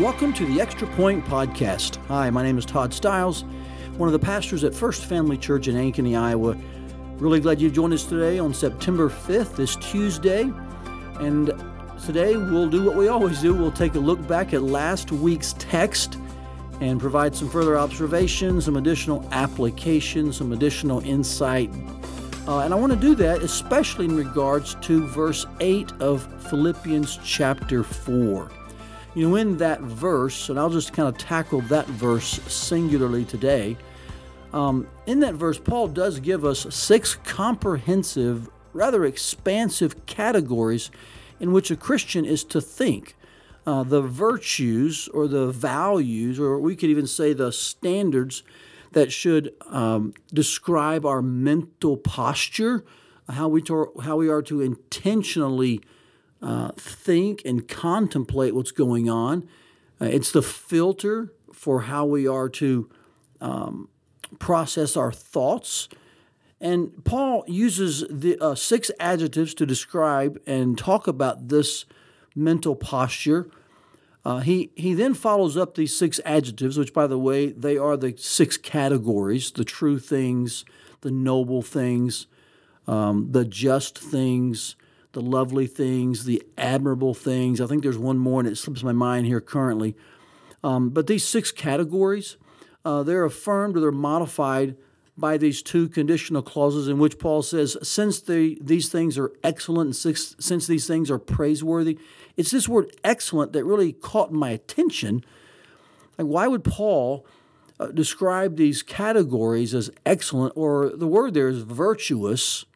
Welcome to the Extra Point Podcast. Hi, my name is Todd Stiles, one of the pastors at First Family Church in Ankeny, Iowa. Really glad you've joined us today on September 5th, this Tuesday. And today we'll do what we always do we'll take a look back at last week's text and provide some further observations, some additional applications, some additional insight. Uh, and I want to do that especially in regards to verse 8 of Philippians chapter 4 you know, in that verse, and I'll just kind of tackle that verse singularly today. Um, in that verse, Paul does give us six comprehensive, rather expansive categories in which a Christian is to think. Uh, the virtues or the values, or we could even say the standards that should um, describe our mental posture, how we, to, how we are to intentionally uh, think and contemplate what's going on. Uh, it's the filter for how we are to um, process our thoughts. And Paul uses the uh, six adjectives to describe and talk about this mental posture. Uh, he, he then follows up these six adjectives, which, by the way, they are the six categories the true things, the noble things, um, the just things, the lovely things, the admirable things. I think there's one more, and it slips my mind here currently. Um, but these six categories, uh, they're affirmed or they're modified by these two conditional clauses in which Paul says, since the, these things are excellent and six, since these things are praiseworthy, it's this word excellent that really caught my attention. Like, why would Paul uh, describe these categories as excellent, or the word there is virtuous?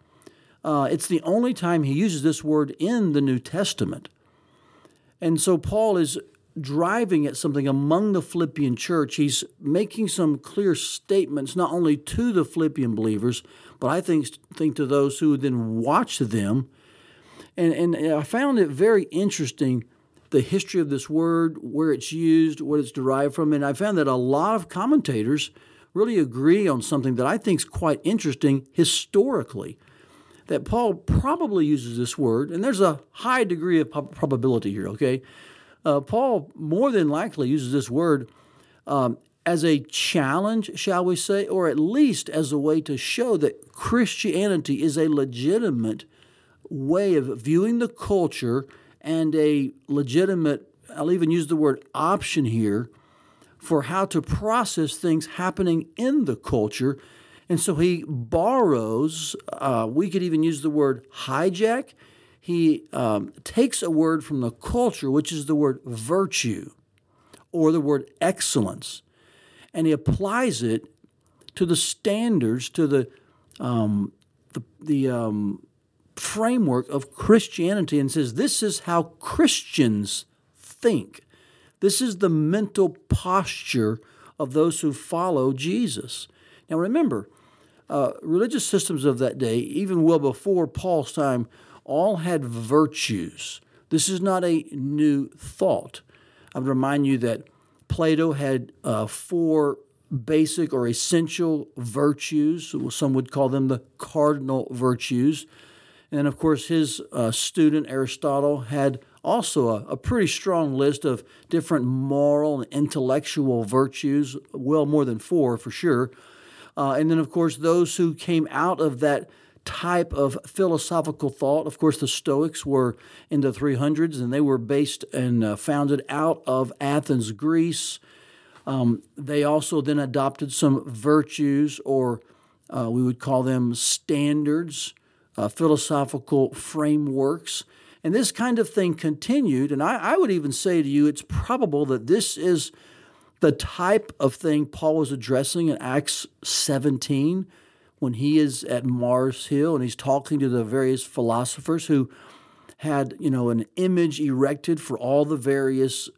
Uh, it's the only time he uses this word in the New Testament. And so Paul is driving at something among the Philippian church. He's making some clear statements, not only to the Philippian believers, but I think, think to those who then watch them. And, and I found it very interesting the history of this word, where it's used, what it's derived from. And I found that a lot of commentators really agree on something that I think is quite interesting historically that Paul probably uses this word, and there's a high degree of probability here, okay? Uh, Paul more than likely uses this word um, as a challenge, shall we say, or at least as a way to show that Christianity is a legitimate way of viewing the culture and a legitimate, I'll even use the word option here, for how to process things happening in the culture and so he borrows, uh, we could even use the word hijack. He um, takes a word from the culture, which is the word virtue or the word excellence, and he applies it to the standards, to the, um, the, the um, framework of Christianity, and says this is how Christians think. This is the mental posture of those who follow Jesus. Now remember, uh, religious systems of that day, even well before Paul's time, all had virtues. This is not a new thought. I would remind you that Plato had uh, four basic or essential virtues. Some would call them the cardinal virtues. And of course, his uh, student Aristotle had also a, a, pretty strong list of different moral and intellectual virtues, well, more than four for sure. Uh, and then, of course, those who came out of that type of philosophical thought. Of course, the Stoics were in the 300s and they were based and uh, founded out of Athens, Greece. Um, they also then adopted some virtues, or uh, we would call them standards, uh, philosophical frameworks. And this kind of thing continued. And I, I would even say to you, it's probable that this is the type of thing Paul was addressing in Acts 17 when he is at Mars Hill and he's talking to the various philosophers who had, you know, an image erected for all the various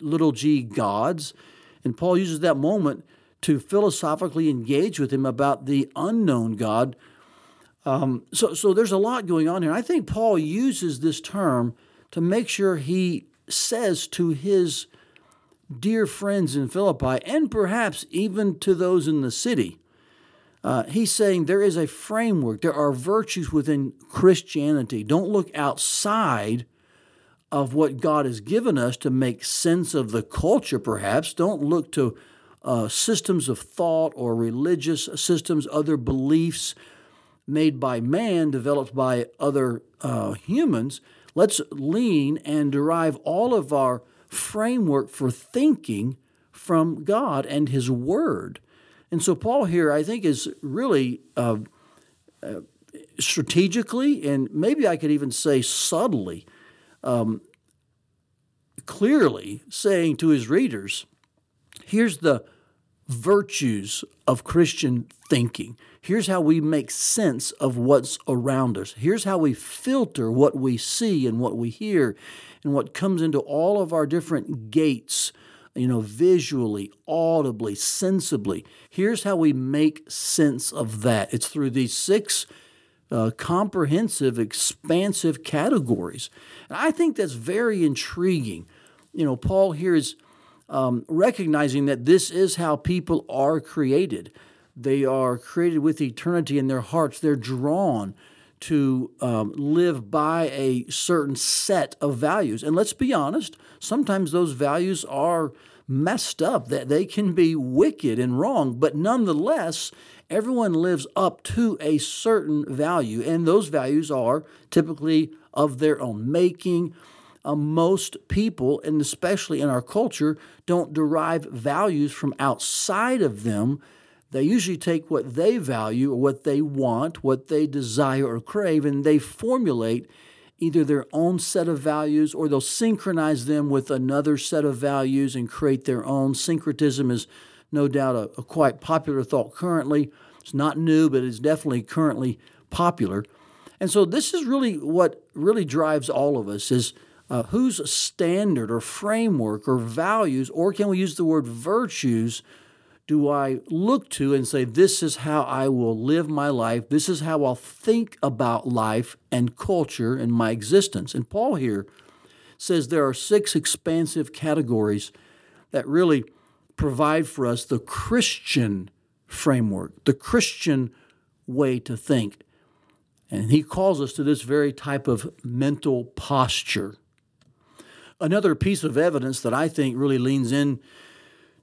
little g gods. And Paul uses that moment to philosophically engage with him about the unknown God. Um, so, so there's a lot going on here. I think Paul uses this term to make sure he says to his dear friends in Philippi, and perhaps even to those in the city. Uh, he's saying there is a framework, there are virtues within Christianity. Don't look outside of what God has given us to make sense of the culture, perhaps. Don't look to uh, systems of thought or religious systems, other beliefs made by man, developed by other uh, humans. Let's lean and derive all of our framework for thinking from God and His Word. And so, Paul here, I think, is really uh, uh, strategically and maybe I could even say subtly, um, clearly saying to his readers, here's the virtues of Christian thinking. Here's how we make sense of what's around us. Here's how we filter what we see and what we hear and what comes into all of our different gates, you know, visually, audibly, sensibly. Here's how we make sense of that. It's through these six uh, comprehensive, expansive categories. And I think that's very intriguing. You know, Paul here is um, recognizing that this is how people are created. They are created with eternity in their hearts. They're drawn to um, live by a certain set of values. And let's be honest, sometimes those values are messed up, that they can be wicked and wrong, but nonetheless, everyone lives up to a certain value, and those values are typically of their own making. Uh, most people, and especially in our culture, don't derive values from outside of them. They usually take what they value or what they want, what they desire or crave, and they formulate either their own set of values or they'll synchronize them with another set of values and create their own. Syncretism is no doubt a, a quite popular thought currently. It's not new, but it's definitely currently popular. And so this is really what really drives all of us is uh, whose standard or framework or values, or can we use the word virtues, do I look to and say, this is how I will live my life, this is how I'll think about life and culture and my existence? And Paul here says there are six expansive categories that really provide for us the Christian framework, the Christian way to think. And he calls us to this very type of mental posture. Another piece of evidence that I think really leans in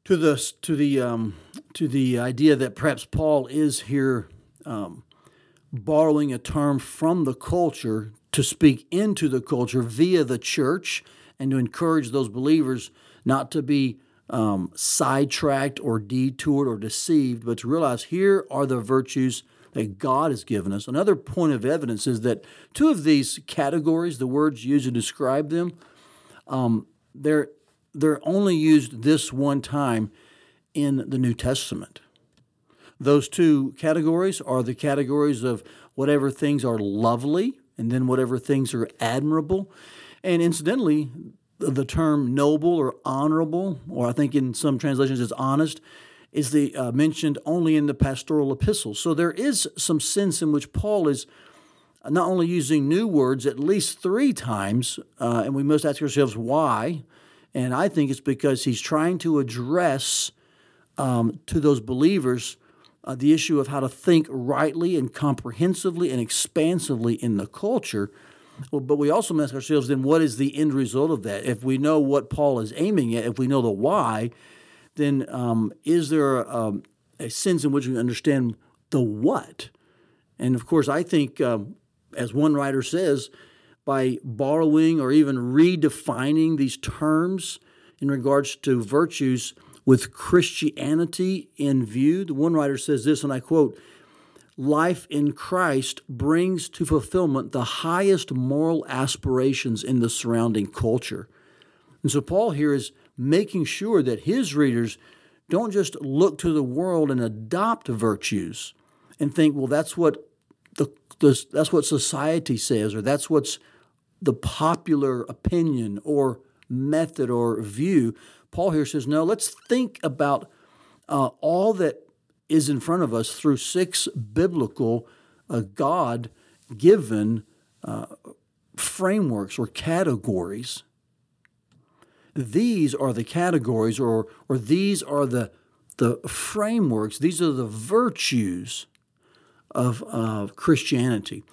to the to the um, to the idea that perhaps Paul is here um, borrowing a term from the culture to speak into the culture via the church and to encourage those believers not to be um, sidetracked or detoured or deceived, but to realize here are the virtues that God has given us. Another point of evidence is that two of these categories, the words used to describe them, um, they're they're only used this one time in the New Testament. Those two categories are the categories of whatever things are lovely and then whatever things are admirable. And incidentally, the term noble or honorable, or I think in some translations it's honest, is the uh, mentioned only in the pastoral epistles. So there is some sense in which Paul is not only using new words at least three times, uh, and we must ask ourselves why. And I think it's because he's trying to address um, to those believers uh, the issue of how to think rightly and comprehensively and expansively in the culture well, but we also must ask ourselves then what is the end result of that? If we know what Paul is aiming at, if we know the why, then um, is there um, a, sense in which we understand the what? And of course, I think, um, as one writer says, by borrowing or even redefining these terms in regards to virtues with Christianity in view, the one writer says this, and I quote, life in Christ brings to fulfillment the highest moral aspirations in the surrounding culture. And so Paul here is making sure that his readers don't just look to the world and adopt virtues and think, well, that's what that's what society says, or that's what's the popular opinion or method or view. Paul here says, no, let's think about uh, all that is in front of us through six biblical, uh, God given uh, frameworks or categories. These are the categories, or, or these are the, the frameworks, these are the virtues of uh, Christianity.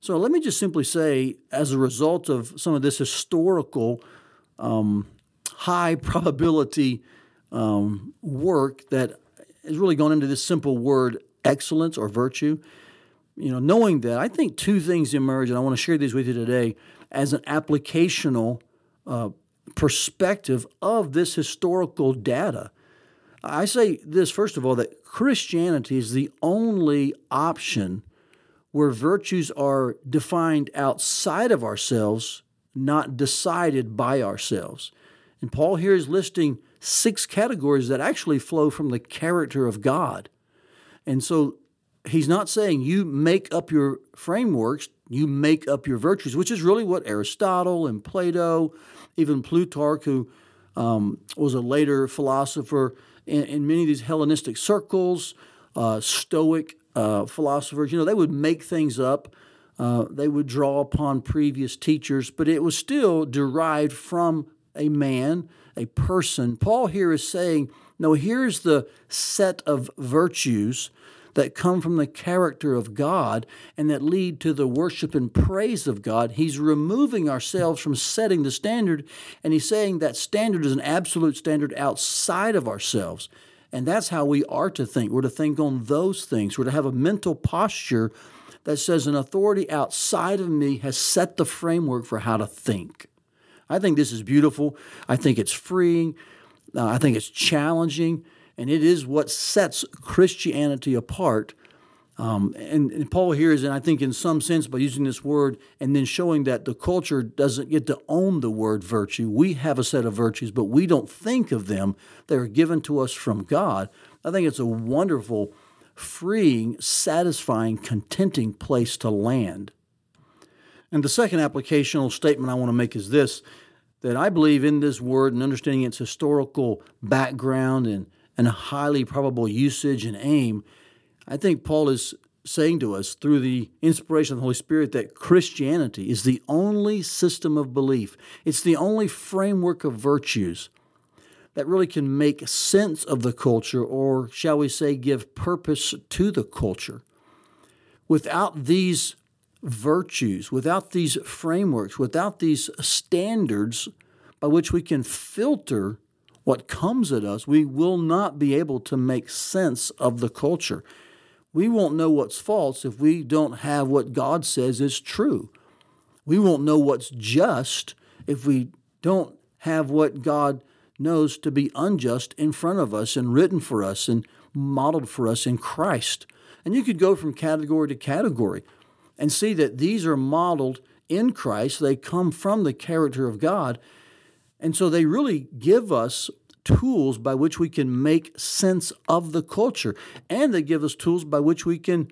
So let me just simply say, as a result of some of this historical, um, high probability um, work that has really gone into this simple word excellence or virtue, you know, knowing that, I think two things emerge, and I want to share these with you today as an applicational uh, perspective of this historical data. I say this, first of all, that Christianity is the only option where virtues are defined outside of ourselves, not decided by ourselves. And Paul here is listing six categories that actually flow from the character of God. And so he's not saying you make up your frameworks, you make up your virtues, which is really what Aristotle and Plato, even Plutarch, who um, was a later philosopher in, in, many of these Hellenistic circles, uh, Stoic uh, philosophers, you know, they would make things up. Uh, they would draw upon previous teachers, but it was still derived from a man, a person. Paul here is saying, no, here's the set of virtues that come from the character of God and that lead to the worship and praise of God. He's removing ourselves from setting the standard, and he's saying that standard is an absolute standard outside of ourselves. And that's how we are to think. We're to think on those things. We're to have a mental posture that says an authority outside of me has set the framework for how to think. I think this is beautiful. I think it's freeing. Uh, I think it's challenging and it is what sets Christianity apart. Um, and, and, Paul here is, and I think in some sense, by using this word and then showing that the culture doesn't get to own the word virtue. We have a set of virtues, but we don't think of them. They are given to us from God. I think it's a wonderful, freeing, satisfying, contenting place to land. And the second applicational statement I want to make is this that I believe in this word and understanding its historical background and and highly probable usage and aim, I think Paul is saying to us through the inspiration of the Holy Spirit that Christianity is the only system of belief, it's the only framework of virtues that really can make sense of the culture, or shall we say, give purpose to the culture. Without these virtues, without these frameworks, without these standards by which we can filter what comes at us, we will not be able to make sense of the culture. We won't know what's false if we don't have what God says is true. We won't know what's just if we don't have what God knows to be unjust in front of us and written for us and modeled for us in Christ. And you could go from category to category and see that these are modeled in Christ. They come from the character of God. And so they really give us tools by which we can make sense of the culture. And they give us tools by which we can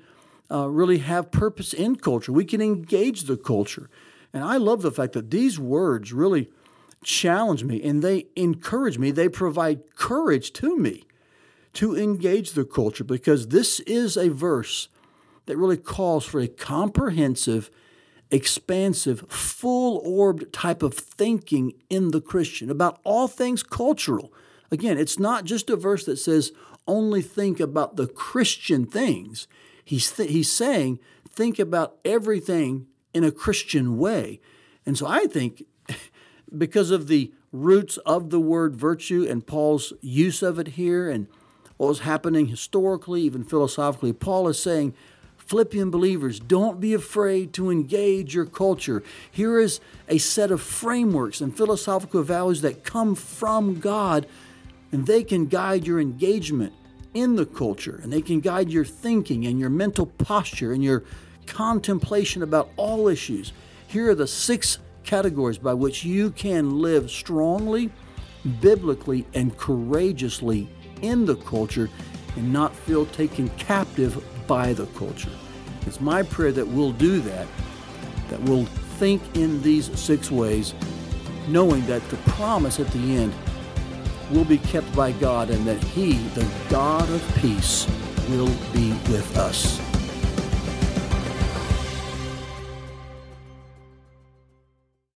uh, really have purpose in culture. We can engage the culture. And I love the fact that these words really challenge me and they encourage me. They provide courage to me to engage the culture because this is a verse that really calls for a comprehensive expansive, full orbed type of thinking in the Christian about all things cultural. Again, it's not just a verse that says only think about the Christian things. He's, th- he's saying think about everything in a Christian way. And so I think because of the roots of the word virtue and Paul's use of it here and what was happening historically, even philosophically, Paul is saying Philippian believers, don't be afraid to engage your culture. Here is a set of frameworks and philosophical values that come from God, and they can guide your engagement in the culture, and they can guide your thinking and your mental posture and your contemplation about all issues. Here are the six categories by which you can live strongly, biblically, and courageously in the culture and not feel taken captive by the culture. It's my prayer that we'll do that, that we'll think in these six ways, knowing that the promise at the end will be kept by God and that He, the God of peace, will be with us.